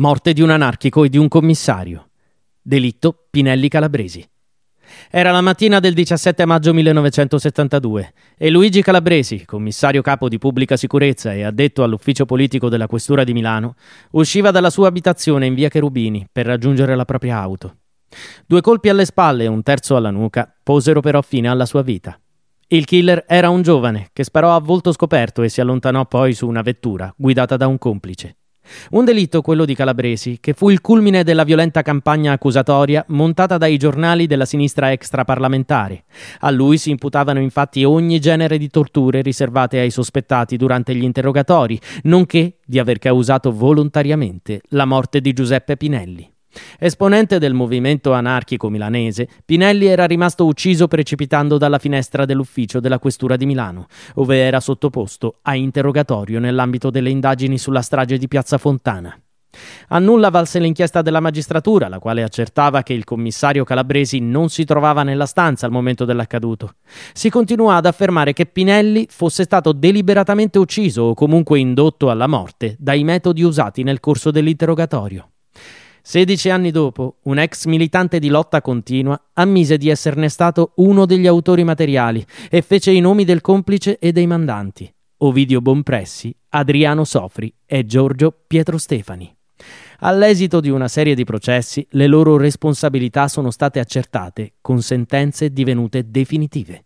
Morte di un anarchico e di un commissario. Delitto Pinelli Calabresi. Era la mattina del 17 maggio 1972 e Luigi Calabresi, commissario capo di pubblica sicurezza e addetto all'ufficio politico della Questura di Milano, usciva dalla sua abitazione in via Cherubini per raggiungere la propria auto. Due colpi alle spalle e un terzo alla nuca posero però fine alla sua vita. Il killer era un giovane che sparò a volto scoperto e si allontanò poi su una vettura guidata da un complice. Un delitto, quello di Calabresi, che fu il culmine della violenta campagna accusatoria montata dai giornali della sinistra extraparlamentare. A lui si imputavano infatti ogni genere di torture riservate ai sospettati durante gli interrogatori, nonché di aver causato volontariamente la morte di Giuseppe Pinelli. Esponente del movimento anarchico milanese, Pinelli era rimasto ucciso precipitando dalla finestra dell'ufficio della questura di Milano, dove era sottoposto a interrogatorio nell'ambito delle indagini sulla strage di Piazza Fontana. A nulla valse l'inchiesta della magistratura, la quale accertava che il commissario Calabresi non si trovava nella stanza al momento dell'accaduto. Si continuò ad affermare che Pinelli fosse stato deliberatamente ucciso o comunque indotto alla morte dai metodi usati nel corso dell'interrogatorio. Sedici anni dopo, un ex militante di lotta continua ammise di esserne stato uno degli autori materiali e fece i nomi del complice e dei mandanti: Ovidio Bonpressi, Adriano Sofri e Giorgio Pietro Stefani. All'esito di una serie di processi, le loro responsabilità sono state accertate con sentenze divenute definitive.